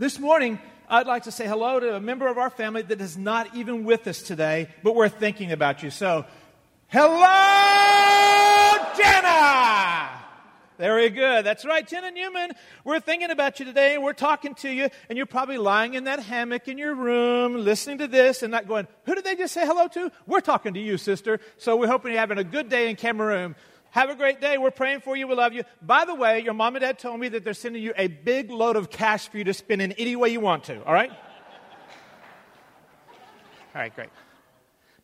This morning, I'd like to say hello to a member of our family that is not even with us today, but we're thinking about you. So, hello, Jenna! Very good. That's right, Jenna Newman. We're thinking about you today, and we're talking to you, and you're probably lying in that hammock in your room, listening to this, and not going, Who did they just say hello to? We're talking to you, sister. So we're hoping you're having a good day in Cameroon. Have a great day. We're praying for you. We love you. By the way, your mom and dad told me that they're sending you a big load of cash for you to spend in any way you want to, all right? all right, great.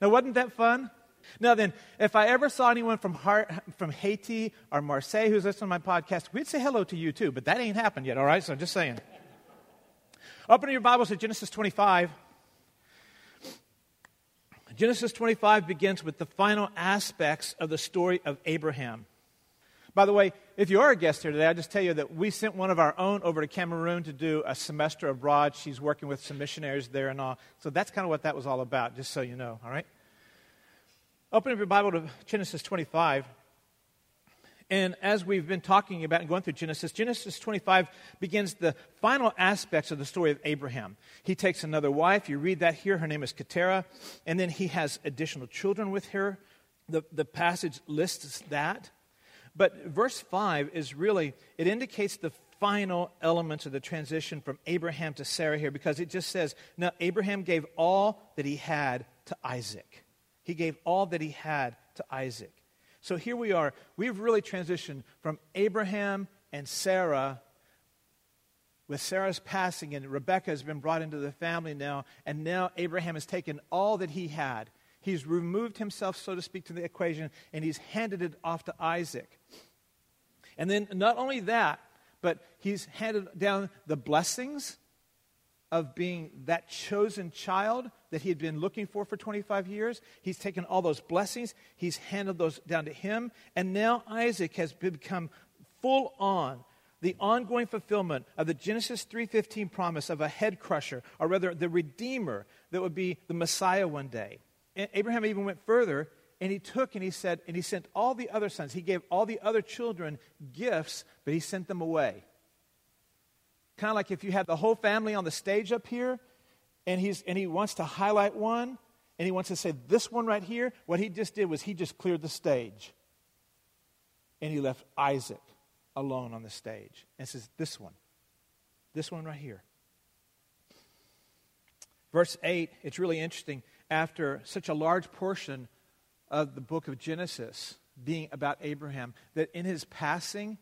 Now, wasn't that fun? Now then, if I ever saw anyone from, from Haiti or Marseille who's listening to my podcast, we'd say hello to you too, but that ain't happened yet, all right? So I'm just saying. Open your Bibles to Genesis 25. Genesis 25 begins with the final aspects of the story of Abraham. By the way, if you are a guest here today, I just tell you that we sent one of our own over to Cameroon to do a semester abroad. She's working with some missionaries there and all. So that's kind of what that was all about, just so you know, all right? Open up your Bible to Genesis 25. And as we've been talking about and going through Genesis, Genesis 25 begins the final aspects of the story of Abraham. He takes another wife. You read that here. Her name is Keturah. And then he has additional children with her. The, the passage lists that. But verse 5 is really, it indicates the final elements of the transition from Abraham to Sarah here because it just says, Now Abraham gave all that he had to Isaac. He gave all that he had to Isaac. So here we are. We've really transitioned from Abraham and Sarah with Sarah's passing, and Rebekah has been brought into the family now, and now Abraham has taken all that he had. He's removed himself, so to speak, to the equation, and he's handed it off to Isaac. And then not only that, but he's handed down the blessings of being that chosen child that he had been looking for for 25 years. He's taken all those blessings, he's handed those down to him, and now Isaac has become full on the ongoing fulfillment of the Genesis 3:15 promise of a head crusher, or rather the redeemer that would be the Messiah one day. And Abraham even went further and he took and he said and he sent all the other sons. He gave all the other children gifts, but he sent them away. Kind of like if you had the whole family on the stage up here, and, he's, and he wants to highlight one, and he wants to say, This one right here, what he just did was he just cleared the stage. And he left Isaac alone on the stage and says, This one, this one right here. Verse 8, it's really interesting. After such a large portion of the book of Genesis being about Abraham, that in his passing,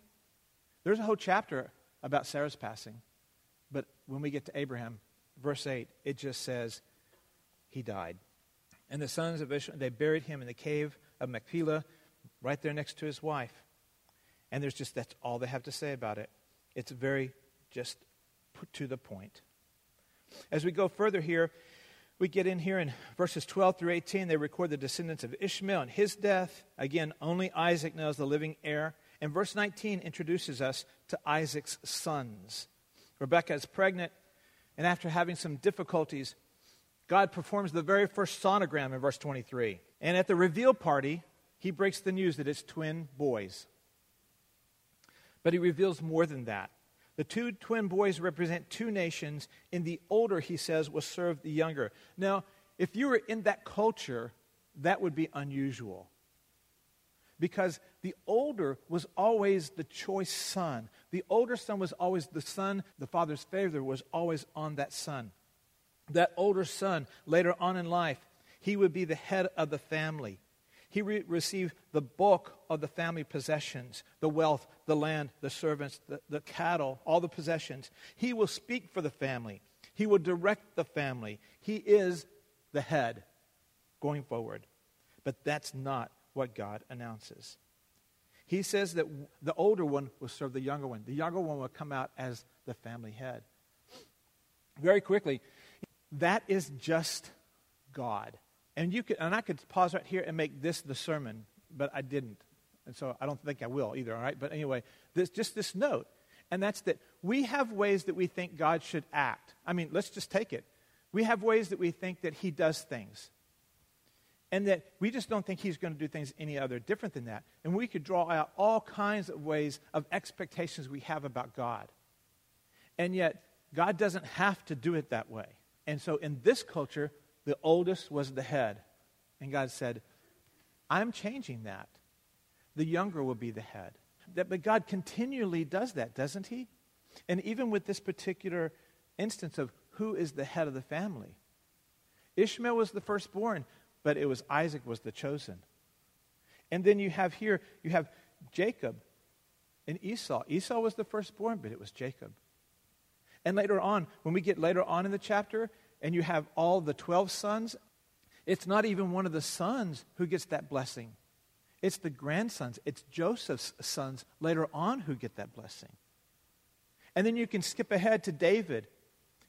there's a whole chapter about Sarah's passing. But when we get to Abraham, verse 8, it just says, he died. And the sons of Ishmael, they buried him in the cave of Machpelah, right there next to his wife. And there's just, that's all they have to say about it. It's very just put to the point. As we go further here, we get in here in verses 12 through 18, they record the descendants of Ishmael and his death. Again, only Isaac knows the living heir. And verse 19 introduces us to Isaac's sons. Rebekah is pregnant, and after having some difficulties, God performs the very first sonogram in verse 23. And at the reveal party, he breaks the news that it's twin boys. But he reveals more than that. The two twin boys represent two nations, and the older, he says, will serve the younger. Now, if you were in that culture, that would be unusual because the older was always the choice son. The older son was always the son, the father's favor was always on that son. That older son, later on in life, he would be the head of the family. He re- received the bulk of the family possessions, the wealth, the land, the servants, the, the cattle, all the possessions. He will speak for the family. He will direct the family. He is the head going forward. But that's not what God announces. He says that the older one will serve the younger one. The younger one will come out as the family head. Very quickly, that is just God. And you could, and I could pause right here and make this the sermon, but I didn't. And so I don't think I will either, all right? But anyway, this, just this note. And that's that we have ways that we think God should act. I mean, let's just take it. We have ways that we think that He does things and that we just don't think he's going to do things any other different than that. And we could draw out all kinds of ways of expectations we have about God. And yet, God doesn't have to do it that way. And so in this culture, the oldest was the head. And God said, I'm changing that. The younger will be the head. That, but God continually does that, doesn't He? And even with this particular instance of who is the head of the family, Ishmael was the firstborn, but it was Isaac was the chosen. And then you have here, you have Jacob and Esau. Esau was the firstborn, but it was Jacob. And later on, when we get later on in the chapter, and you have all the 12 sons, it's not even one of the sons who gets that blessing. It's the grandsons, it's Joseph's sons later on who get that blessing. And then you can skip ahead to David.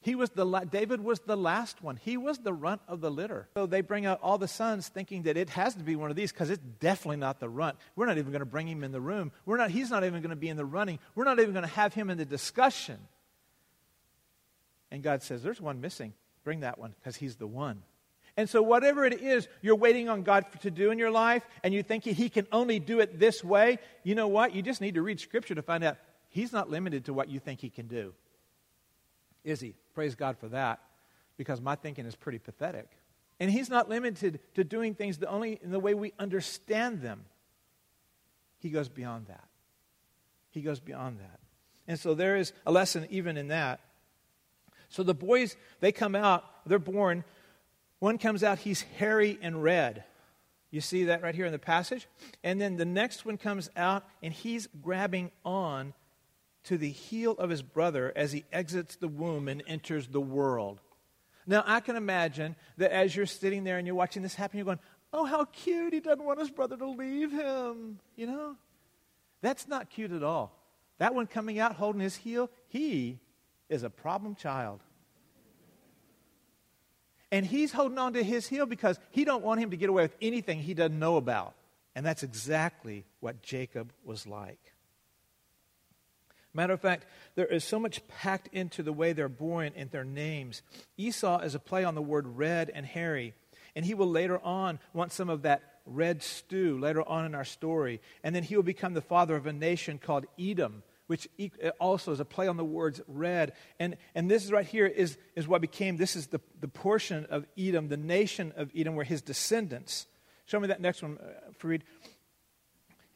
He was the la- David was the last one. He was the runt of the litter. So they bring out all the sons thinking that it has to be one of these because it's definitely not the runt. We're not even going to bring him in the room. We're not, he's not even going to be in the running. We're not even going to have him in the discussion. And God says, There's one missing. Bring that one because he's the one. And so, whatever it is you're waiting on God to do in your life, and you think He can only do it this way, you know what? You just need to read Scripture to find out He's not limited to what you think He can do. Is He? Praise God for that, because my thinking is pretty pathetic. And He's not limited to doing things the only in the way we understand them. He goes beyond that. He goes beyond that. And so, there is a lesson even in that. So the boys, they come out, they're born. One comes out, he's hairy and red. You see that right here in the passage? And then the next one comes out, and he's grabbing on to the heel of his brother as he exits the womb and enters the world. Now, I can imagine that as you're sitting there and you're watching this happen, you're going, oh, how cute. He doesn't want his brother to leave him. You know? That's not cute at all. That one coming out holding his heel, he is a problem child. And he's holding on to his heel because he don't want him to get away with anything he doesn't know about. And that's exactly what Jacob was like. Matter of fact, there is so much packed into the way they're born and their names. Esau is a play on the word red and hairy. And he will later on want some of that red stew later on in our story. And then he will become the father of a nation called Edom, which also is a play on the words red. And, and this right here is, is what became, this is the, the portion of Edom, the nation of Edom, where his descendants. Show me that next one, uh, Farid.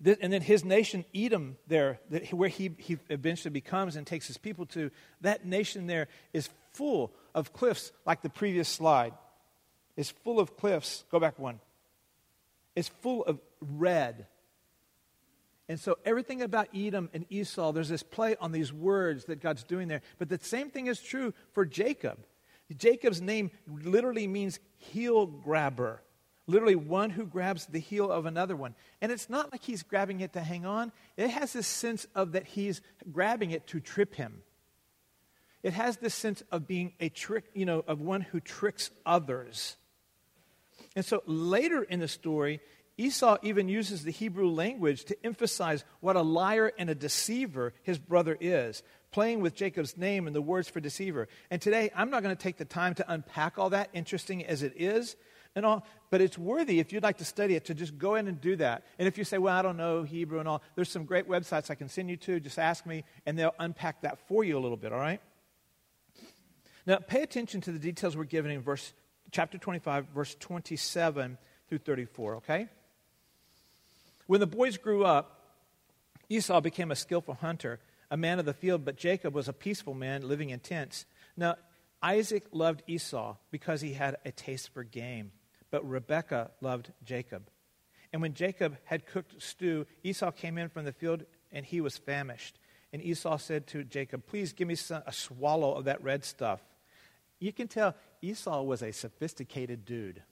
And then his nation, Edom, there, where he, he eventually becomes and takes his people to, that nation there is full of cliffs, like the previous slide. Is full of cliffs. Go back one. It's full of red and so everything about Edom and Esau, there's this play on these words that God's doing there. But the same thing is true for Jacob. Jacob's name literally means heel grabber, literally one who grabs the heel of another one. And it's not like he's grabbing it to hang on, it has this sense of that he's grabbing it to trip him. It has this sense of being a trick, you know, of one who tricks others. And so later in the story, Esau even uses the Hebrew language to emphasize what a liar and a deceiver his brother is, playing with Jacob's name and the words for deceiver. And today, I'm not going to take the time to unpack all that, interesting as it is. And all, but it's worthy if you'd like to study it to just go in and do that. And if you say, Well, I don't know Hebrew and all, there's some great websites I can send you to. Just ask me, and they'll unpack that for you a little bit, all right? Now, pay attention to the details we're given in verse, chapter 25, verse 27 through 34, okay? When the boys grew up, Esau became a skillful hunter, a man of the field, but Jacob was a peaceful man living in tents. Now, Isaac loved Esau because he had a taste for game, but Rebekah loved Jacob. And when Jacob had cooked stew, Esau came in from the field and he was famished. And Esau said to Jacob, Please give me some, a swallow of that red stuff. You can tell Esau was a sophisticated dude.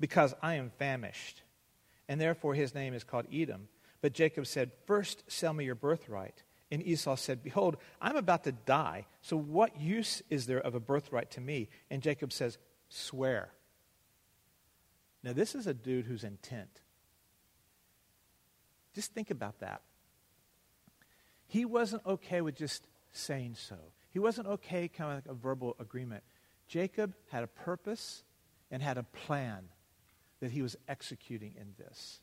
because I am famished. And therefore his name is called Edom. But Jacob said, First sell me your birthright. And Esau said, Behold, I'm about to die, so what use is there of a birthright to me? And Jacob says, Swear. Now, this is a dude who's intent. Just think about that. He wasn't okay with just saying so, he wasn't okay kind of like a verbal agreement. Jacob had a purpose and had a plan that he was executing in this.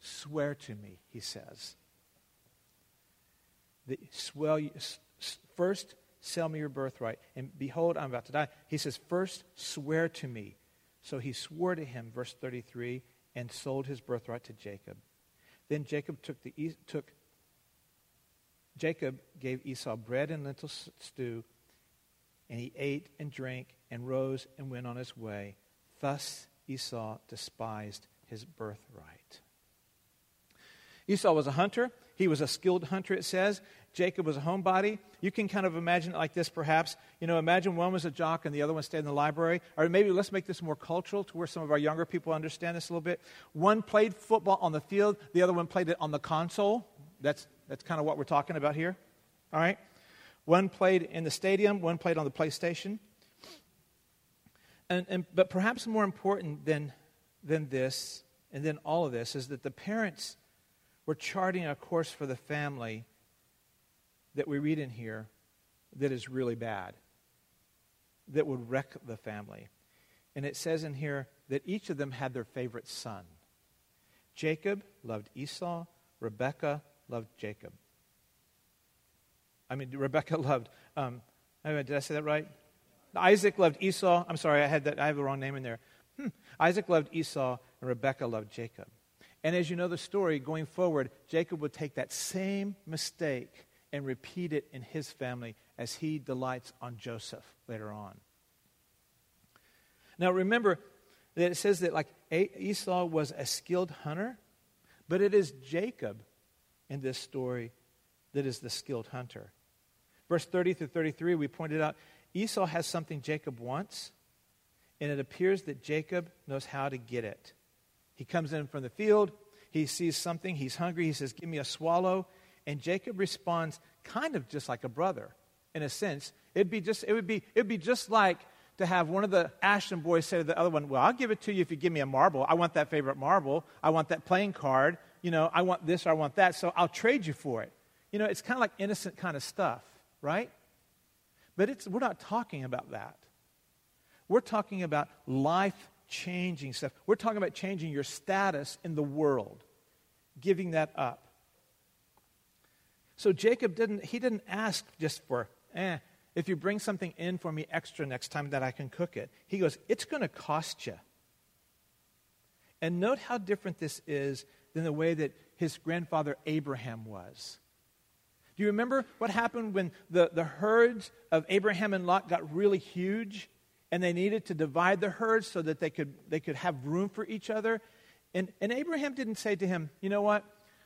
Swear to me, he says. That swell first sell me your birthright. And behold, I'm about to die. He says, First swear to me. So he swore to him, verse 33, and sold his birthright to Jacob. Then Jacob took the took Jacob gave Esau bread and lentil stew, and he ate and drank and rose and went on his way. Thus Esau despised his birthright. Esau was a hunter. He was a skilled hunter, it says. Jacob was a homebody. You can kind of imagine it like this, perhaps. You know, imagine one was a jock and the other one stayed in the library. Or maybe let's make this more cultural to where some of our younger people understand this a little bit. One played football on the field, the other one played it on the console. That's, that's kind of what we're talking about here. All right? One played in the stadium, one played on the PlayStation. And, and, but perhaps more important than, than this, and then all of this, is that the parents were charting a course for the family that we read in here that is really bad, that would wreck the family. And it says in here that each of them had their favorite son. Jacob loved Esau, Rebekah loved Jacob. I mean, Rebekah loved, um, did I say that right? Isaac loved Esau. I'm sorry, I had that. I have the wrong name in there. Hmm. Isaac loved Esau, and Rebekah loved Jacob. And as you know the story, going forward, Jacob would take that same mistake and repeat it in his family as he delights on Joseph later on. Now remember that it says that like Esau was a skilled hunter, but it is Jacob in this story that is the skilled hunter. Verse 30 through 33, we pointed out Esau has something Jacob wants, and it appears that Jacob knows how to get it. He comes in from the field, he sees something, he's hungry, he says, Give me a swallow. And Jacob responds kind of just like a brother, in a sense. It'd be just, it would be, it'd be just like to have one of the Ashton boys say to the other one, Well, I'll give it to you if you give me a marble. I want that favorite marble. I want that playing card. You know, I want this or I want that, so I'll trade you for it. You know, it's kind of like innocent kind of stuff, right? But it's, we're not talking about that. We're talking about life changing stuff. We're talking about changing your status in the world, giving that up. So Jacob didn't, he didn't ask just for, eh, if you bring something in for me extra next time that I can cook it. He goes, it's going to cost you. And note how different this is than the way that his grandfather Abraham was. Do you remember what happened when the, the herds of Abraham and Lot got really huge and they needed to divide the herds so that they could, they could have room for each other? And, and Abraham didn't say to him, You know what?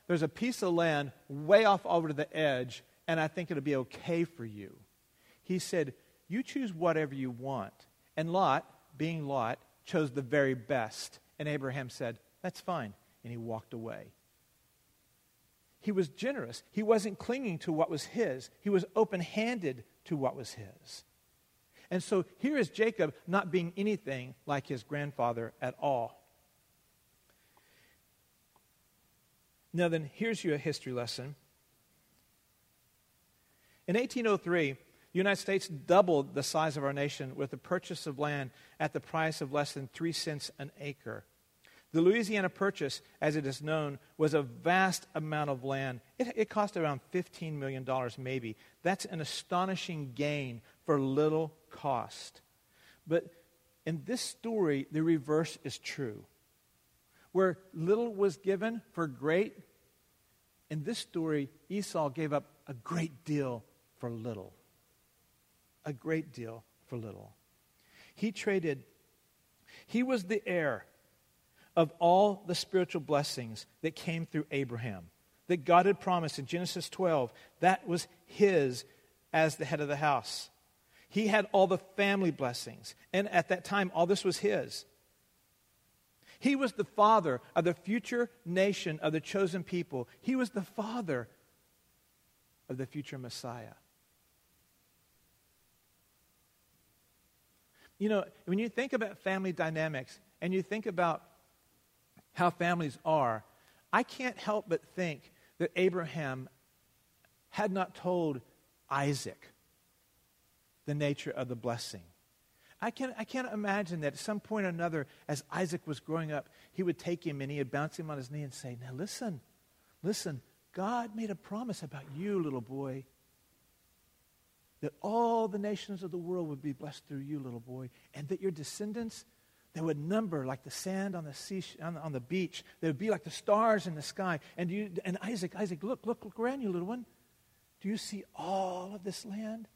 There's a piece of land way off over to the edge, and I think it'll be okay for you. He said, You choose whatever you want. And Lot, being Lot, chose the very best. And Abraham said, That's fine. And he walked away. He was generous. He wasn't clinging to what was his, he was open handed to what was his. And so here is Jacob not being anything like his grandfather at all. Now, then, here's your history lesson. In 1803, the United States doubled the size of our nation with the purchase of land at the price of less than three cents an acre. The Louisiana Purchase, as it is known, was a vast amount of land. It, it, cost around $15 million, maybe. That's an astonishing gain for little cost. But in this story, the reverse is true. Where little was given for great, in this story, Esau gave up a great deal for little. A great deal for little. He traded, he was the heir of all the spiritual blessings that came through Abraham, that God had promised in Genesis 12, that was his as the head of the house. He had all the family blessings. And at that time, all this was his. He was the father of the future nation of the chosen people. He was the father of the future Messiah. You know, when you think about family dynamics and you think about how families are, I can't help but think that Abraham had not told Isaac the nature of the blessing. I can't, I can't imagine that at some point or another, as Isaac was growing up, he would take him and he would bounce him on his knee and say, Now listen, listen, God made a promise about you, little boy, that all the nations of the world would be blessed through you, little boy, and that your descendants, they would number like the sand on the, sea, on, the, on the beach. They would be like the stars in the sky. And, you, and Isaac, Isaac, look, look, look around you, little one. Do you see all of this land?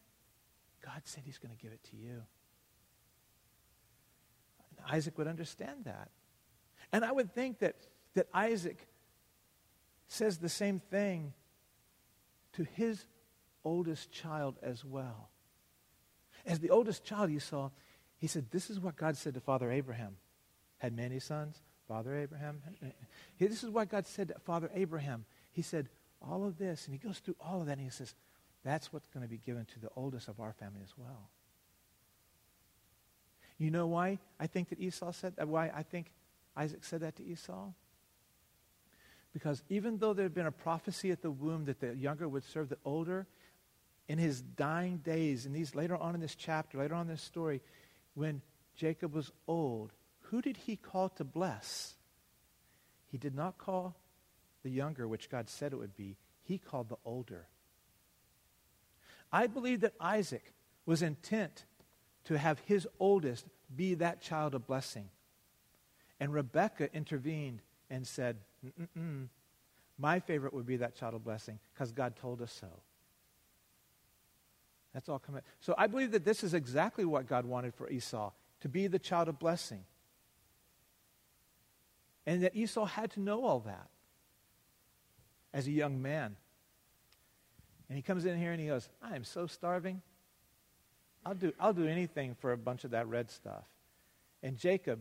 God said he's going to give it to you. And Isaac would understand that. And I would think that, that Isaac says the same thing to his oldest child as well. As the oldest child, Esau, he said, This is what God said to Father Abraham. Had many sons, Father Abraham. This is what God said to Father Abraham. He said, All of this. And he goes through all of that and he says, That's what's going to be given to the oldest of our family as well. You know why I think that Esau said that? Why I think Isaac said that to Esau? Because even though there had been a prophecy at the womb that the younger would serve the older, in his dying days, and these later on in this chapter, later on in this story, when Jacob was old, who did he call to bless? He did not call the younger, which God said it would be. He called the older. I believe that Isaac was intent to have his oldest be that child of blessing. And Rebekah intervened and said, Mm-mm-mm. My favorite would be that child of blessing because God told us so. That's all coming. So I believe that this is exactly what God wanted for Esau to be the child of blessing. And that Esau had to know all that as a young man. And he comes in here and he goes, I am so starving. I'll do, I'll do anything for a bunch of that red stuff. And Jacob,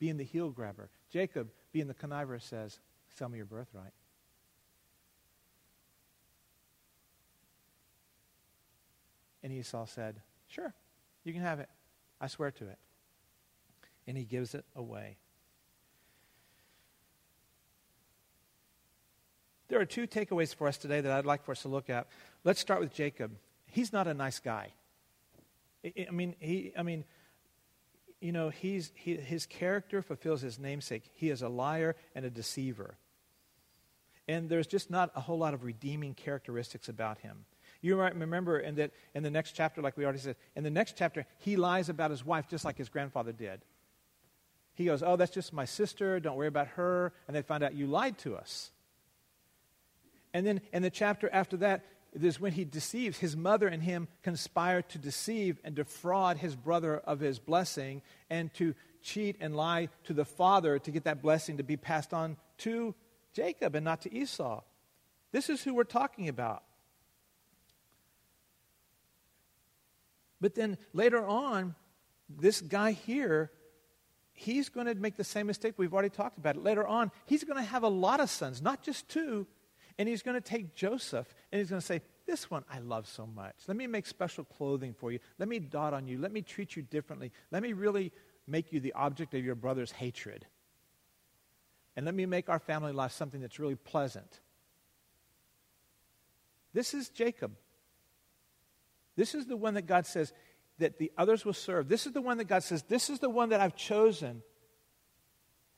being the heel grabber, Jacob, being the conniver, says, Sell me your birthright. And Esau said, Sure, you can have it. I swear to it. And he gives it away. There are two takeaways for us today that I'd like for us to look at. Let's start with Jacob. He's not a nice guy. I mean, he, I mean, you know, he's, he, his character fulfills his namesake. He is a liar and a deceiver. And there's just not a whole lot of redeeming characteristics about him. You might remember in, that, in the next chapter, like we already said, in the next chapter, he lies about his wife just like his grandfather did. He goes, Oh, that's just my sister. Don't worry about her. And they find out you lied to us. And then in the chapter after that, is when he deceives. His mother and him conspire to deceive and defraud his brother of his blessing and to cheat and lie to the father to get that blessing to be passed on to Jacob and not to Esau. This is who we're talking about. But then later on, this guy here, he's going to make the same mistake we've already talked about. Later on, he's going to have a lot of sons, not just two, and he's going to take Joseph and he's going to say, This one I love so much. Let me make special clothing for you. Let me dot on you. Let me treat you differently. Let me really make you the object of your brother's hatred. And let me make our family life something that's really pleasant. This is Jacob. This is the one that God says that the others will serve. This is the one that God says, This is the one that I've chosen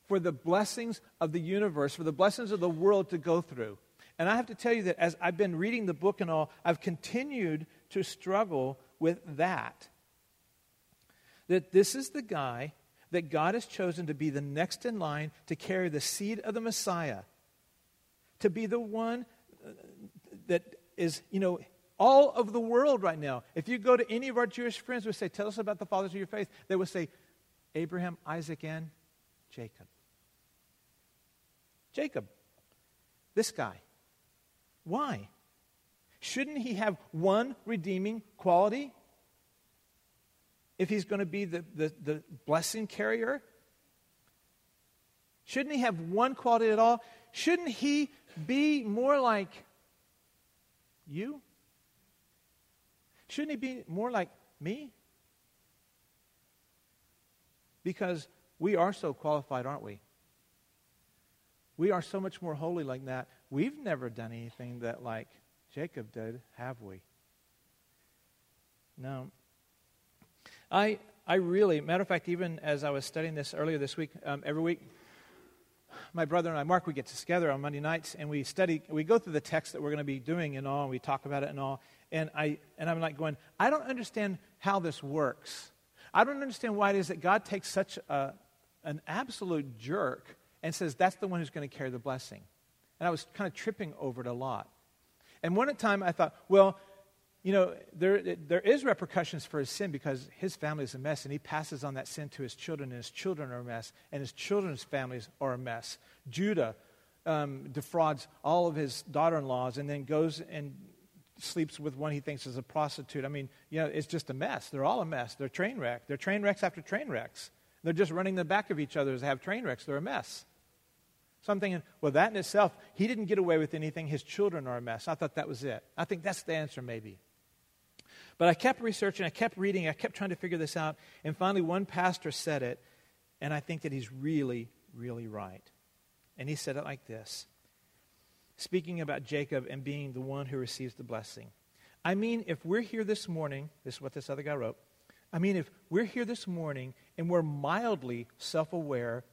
for the blessings of the universe, for the blessings of the world to go through. And I have to tell you that as I've been reading the book and all, I've continued to struggle with that. That this is the guy that God has chosen to be the next in line to carry the seed of the Messiah, to be the one uh, that is, you know, all of the world right now. If you go to any of our Jewish friends who say, Tell us about the fathers of your faith, they will say, Abraham, Isaac, and Jacob. Jacob, this guy. Why? Shouldn't he have one redeeming quality? If he's going to be the, the, the blessing carrier? Shouldn't he have one quality at all? Shouldn't he be more like you? Shouldn't he be more like me? Because we are so qualified, aren't we? We are so much more holy like that. We've never done anything that like Jacob did, have we? No. I, I really, matter of fact, even as I was studying this earlier this week, um, every week, my brother and I, Mark, we get together on Monday nights and we study, we go through the text that we're going to be doing and all, and we talk about it and all. And, I, and I'm like going, I don't understand how this works. I don't understand why it is that God takes such a, an absolute jerk and says that's the one who's going to carry the blessing. And I was kind of tripping over it a lot. And one time I thought, well, you know, there, there is repercussions for his sin because his family is a mess, and he passes on that sin to his children, and his children are a mess, and his children's families are a mess. Judah um, defrauds all of his daughter in laws and then goes and sleeps with one he thinks is a prostitute. I mean, you know, it's just a mess. They're all a mess. They're train wreck. They're train wrecks after train wrecks. They're just running the back of each other to have train wrecks. They're a mess. So I'm thinking, well, that in itself, he didn't get away with anything. His children are a mess. I thought that was it. I think that's the answer, maybe. But I kept researching, I kept reading, I kept trying to figure this out. And finally, one pastor said it, and I think that he's really, really right. And he said it like this speaking about Jacob and being the one who receives the blessing. I mean, if we're here this morning, this is what this other guy wrote. I mean, if we're here this morning and we're mildly self aware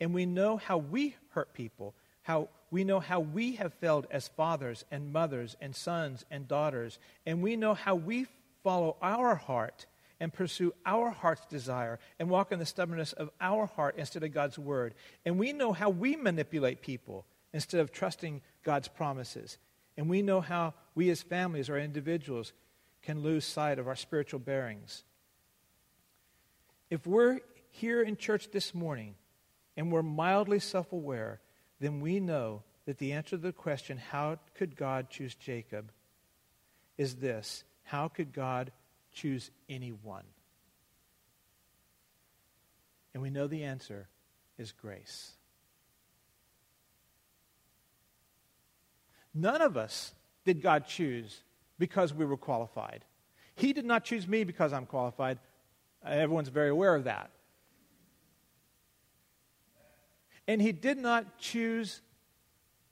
and we know how we hurt people, how we know how we have failed as fathers and mothers and sons and daughters, and we know how we follow our heart and pursue our heart's desire and walk in the stubbornness of our heart instead of God's word. And we know how we manipulate people instead of trusting God's promises. And we know how we as families or individuals can lose sight of our spiritual bearings. If we're here in church this morning and we're mildly self aware, then we know that the answer to the question, how could God choose Jacob, is this how could God choose anyone? And we know the answer is grace. None of us did God choose because we were qualified. He did not choose me because I'm qualified. Everyone's very aware of that. And He did not choose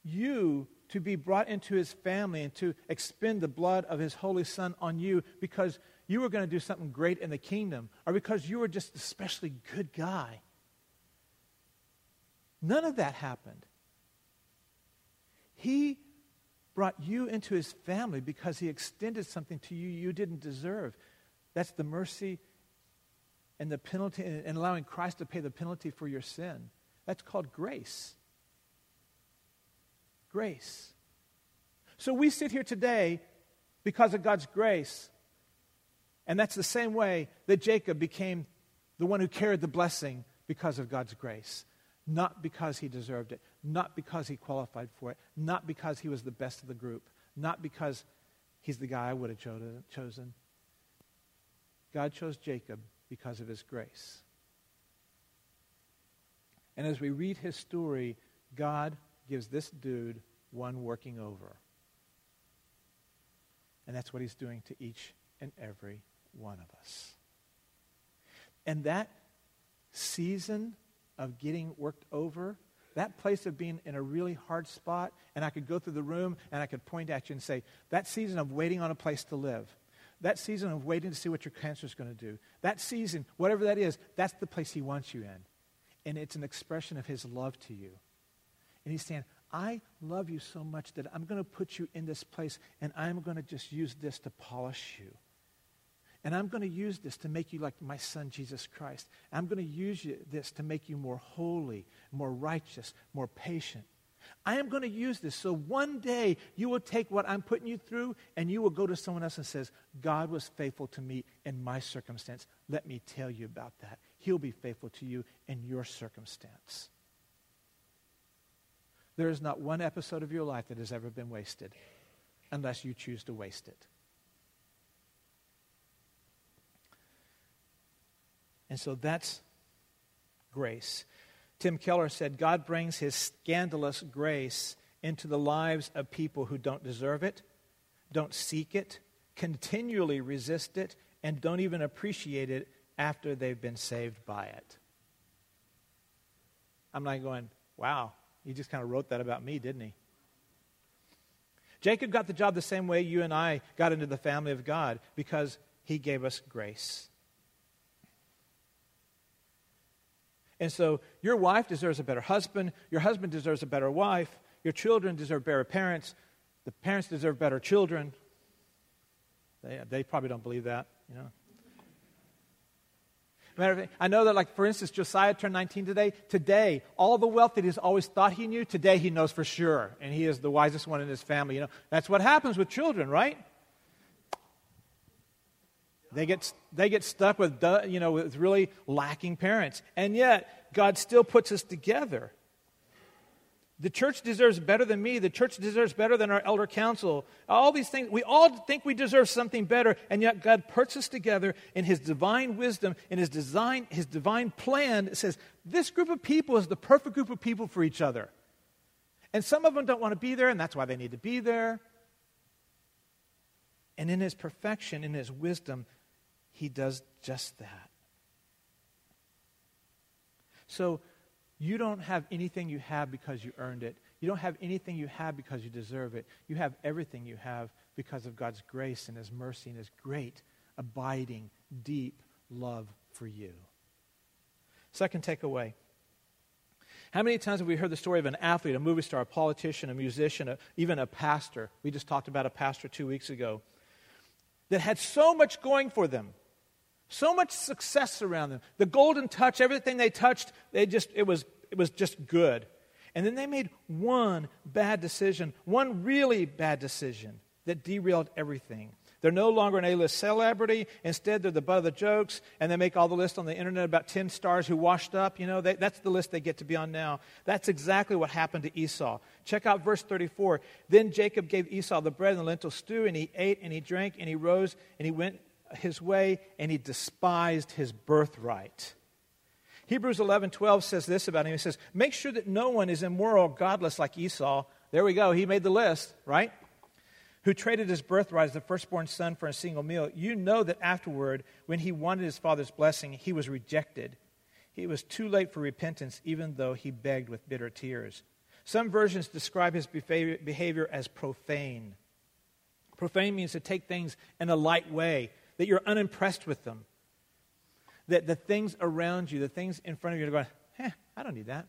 you to be brought into his family and to expend the blood of his holy son on you because you were going to do something great in the kingdom or because you were just a especially good guy. None of that happened. He brought you into his family because he extended something to you you didn't deserve. That's the mercy and the penalty and allowing Christ to pay the penalty for your sin. That's called grace grace. So we sit here today because of God's grace. And that's the same way that Jacob became the one who carried the blessing because of God's grace. Not because he deserved it, not because he qualified for it, not because he was the best of the group, not because he's the guy I would have chosen. God chose Jacob because of his grace. And as we read his story, God gives this dude one working over. And that's what he's doing to each and every one of us. And that season of getting worked over, that place of being in a really hard spot, and I could go through the room and I could point at you and say, that season of waiting on a place to live, that season of waiting to see what your cancer is going to do, that season, whatever that is, that's the place he wants you in. And it's an expression of his love to you. And he's saying, I love you so much that I'm going to put you in this place and I'm going to just use this to polish you. And I'm going to use this to make you like my son, Jesus Christ. I'm going to use this to make you more holy, more righteous, more patient. I am going to use this so one day you will take what I'm putting you through and you will go to someone else and says, God was faithful to me in my circumstance. Let me tell you about that. He'll be faithful to you in your circumstance. There is not one episode of your life that has ever been wasted unless you choose to waste it. And so that's grace. Tim Keller said God brings his scandalous grace into the lives of people who don't deserve it, don't seek it, continually resist it, and don't even appreciate it after they've been saved by it. I'm not going, wow, he just kind of wrote that about me, didn't he? Jacob got the job the same way you and I got into the family of God because he gave us grace. And so your wife deserves a better husband, your husband deserves a better wife, your children deserve better parents, the parents deserve better children. They, they probably don't believe that, you know. Matter of fact, I know that, like, for instance, Josiah turned 19 today. Today, all the wealth that he's always thought he knew, today he knows for sure. And he is the wisest one in his family. You know, that's what happens with children, right? They get, they get stuck with, you know, with really lacking parents. And yet, God still puts us together. The church deserves better than me. The church deserves better than our elder council. All these things, we all think we deserve something better, and yet God puts us together in His divine wisdom, in His design, His divine plan. It says this group of people is the perfect group of people for each other. And some of them don't want to be there, and that's why they need to be there. And in His perfection, in His wisdom, He does just that. So, you don't have anything you have because you earned it. You don't have anything you have because you deserve it. You have everything you have because of God's grace and His mercy and His great, abiding, deep love for you. Second takeaway. How many times have we heard the story of an athlete, a movie star, a politician, a musician, a, even a pastor? We just talked about a pastor two weeks ago that had so much going for them so much success around them. The golden touch, everything they touched, they just it was it was just good. And then they made one bad decision, one really bad decision that derailed everything. They're no longer an A-list celebrity. Instead, they're the butt of the jokes, and they make all the lists on the internet about 10 stars who washed up. You know, they, that's the list they get to be on now. That's exactly what happened to Esau. Check out verse 34. Then Jacob gave Esau the bread and the lentil stew, and he ate and he drank, and he rose, and he went his way and he despised his birthright. Hebrews 11 12 says this about him. He says, Make sure that no one is immoral, godless like Esau. There we go. He made the list, right? Who traded his birthright as the firstborn son for a single meal. You know that afterward, when he wanted his father's blessing, he was rejected. He was too late for repentance, even though he begged with bitter tears. Some versions describe his behavior as profane. Profane means to take things in a light way, that you're unimpressed with them. That the things around you, the things in front of you, are going, eh, I don't need that.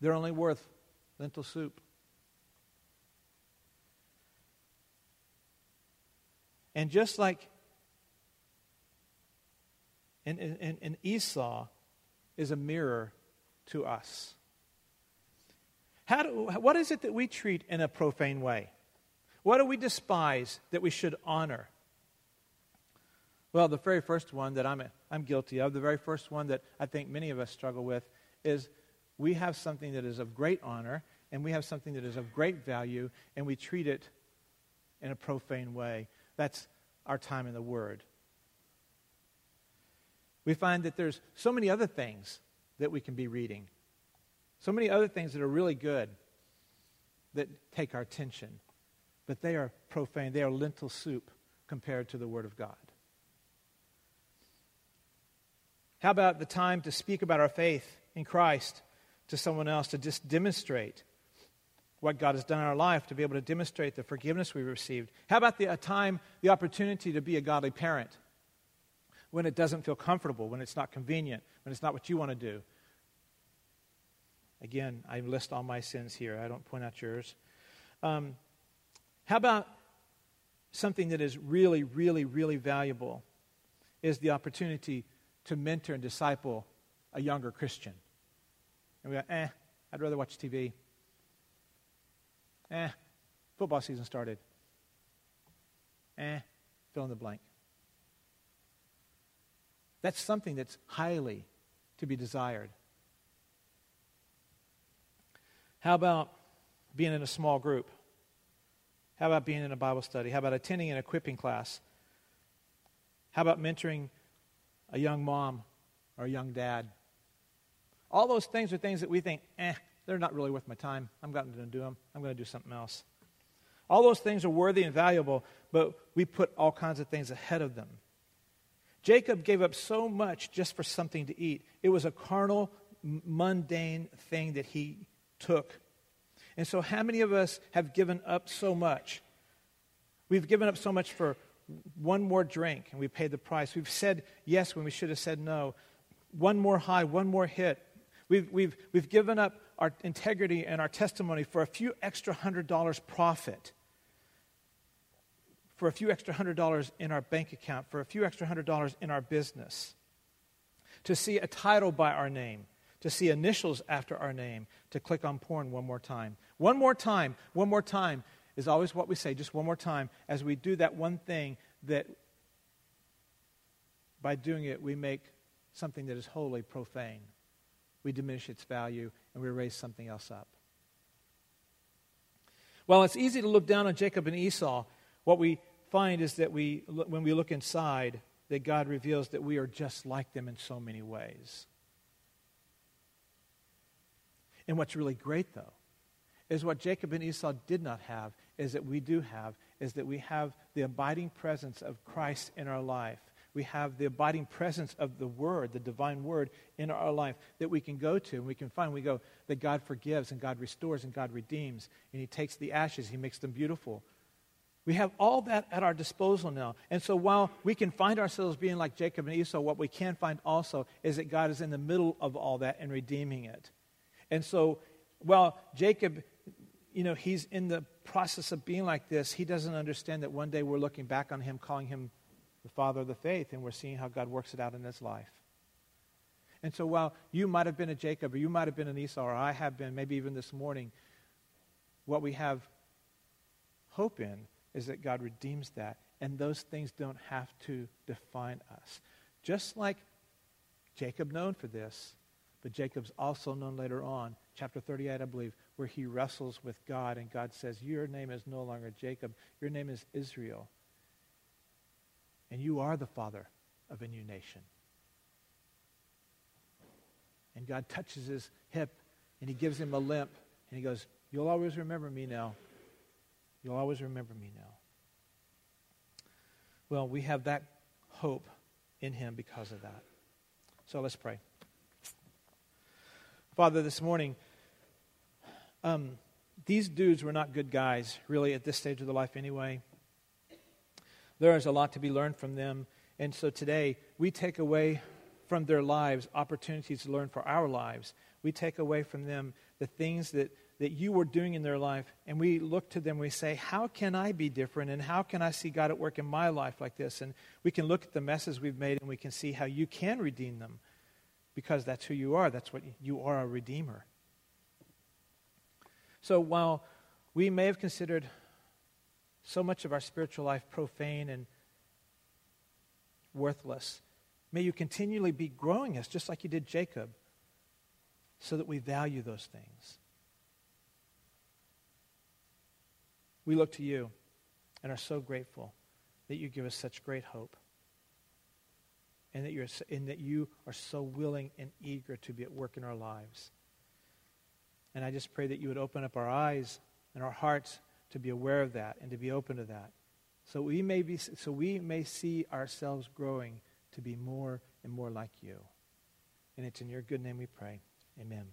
They're only worth lentil soup. And just like and, and, and Esau is a mirror to us. How do, what is it that we treat in a profane way? What do we despise that we should honor? Well, the very first one that I'm, I'm guilty of, the very first one that I think many of us struggle with, is we have something that is of great honor and we have something that is of great value and we treat it in a profane way. That's our time in the Word. We find that there's so many other things that we can be reading, so many other things that are really good that take our attention, but they are profane. They are lentil soup compared to the Word of God. How about the time to speak about our faith in Christ to someone else, to just demonstrate what God has done in our life, to be able to demonstrate the forgiveness we received? How about the time, the opportunity to be a godly parent when it doesn't feel comfortable, when it's not convenient, when it's not what you want to do? Again, I list all my sins here, I don't point out yours. Um, how about something that is really, really, really valuable is the opportunity to mentor and disciple a younger Christian. And we go, eh, I'd rather watch TV. Eh, football season started. Eh, fill in the blank. That's something that's highly to be desired. How about being in a small group? How about being in a Bible study? How about attending an equipping class? How about mentoring a young mom, or a young dad. All those things are things that we think, eh, they're not really worth my time. I'm not going to do them. I'm going to do something else. All those things are worthy and valuable, but we put all kinds of things ahead of them. Jacob gave up so much just for something to eat. It was a carnal, mundane thing that he took. And so, how many of us have given up so much? We've given up so much for one more drink and we paid the price. We've said yes when we should have said no. one more high, one more hit. We've, we've, we've given up our integrity and our testimony for a few extra hundred dollars profit, for a few extra hundred dollars in our bank account, for a few extra hundred dollars in our business, to see a title by our name, to see initials after our name, to click on porn one more time. One more time, one more time is always what we say, just one more time, as we do that one thing that by doing it we make something that is wholly profane. We diminish its value and we raise something else up. Well, it's easy to look down on Jacob and Esau. What we find is that we, when we look inside, that God reveals that we are just like them in so many ways. And what's really great, though, is what Jacob and Esau did not have, is that we do have, is that we have the abiding presence of Christ in our life. We have the abiding presence of the Word, the divine Word, in our life that we can go to and we can find. We go that God forgives and God restores and God redeems, and He takes the ashes, He makes them beautiful. We have all that at our disposal now. And so while we can find ourselves being like Jacob and Esau, what we can find also is that God is in the middle of all that and redeeming it. And so while Jacob, you know, he's in the process of being like this, he doesn't understand that one day we're looking back on him, calling him the father of the faith, and we're seeing how God works it out in his life. And so while you might have been a Jacob, or you might have been an Esau, or I have been, maybe even this morning, what we have hope in is that God redeems that, and those things don't have to define us. Just like Jacob known for this, but Jacob's also known later on, chapter 38, I believe, where he wrestles with God, and God says, Your name is no longer Jacob, your name is Israel. And you are the father of a new nation. And God touches his hip, and he gives him a limp, and he goes, You'll always remember me now. You'll always remember me now. Well, we have that hope in him because of that. So let's pray. Father, this morning, um, these dudes were not good guys, really, at this stage of their life anyway. There is a lot to be learned from them. And so today, we take away from their lives opportunities to learn for our lives. We take away from them the things that, that you were doing in their life, and we look to them, we say, How can I be different? And how can I see God at work in my life like this? And we can look at the messes we've made, and we can see how you can redeem them because that's who you are. That's what you are a redeemer. So while we may have considered so much of our spiritual life profane and worthless, may you continually be growing us just like you did Jacob so that we value those things. We look to you and are so grateful that you give us such great hope and that, you're, and that you are so willing and eager to be at work in our lives. And I just pray that you would open up our eyes and our hearts to be aware of that and to be open to that. So we may, be, so we may see ourselves growing to be more and more like you. And it's in your good name we pray. Amen.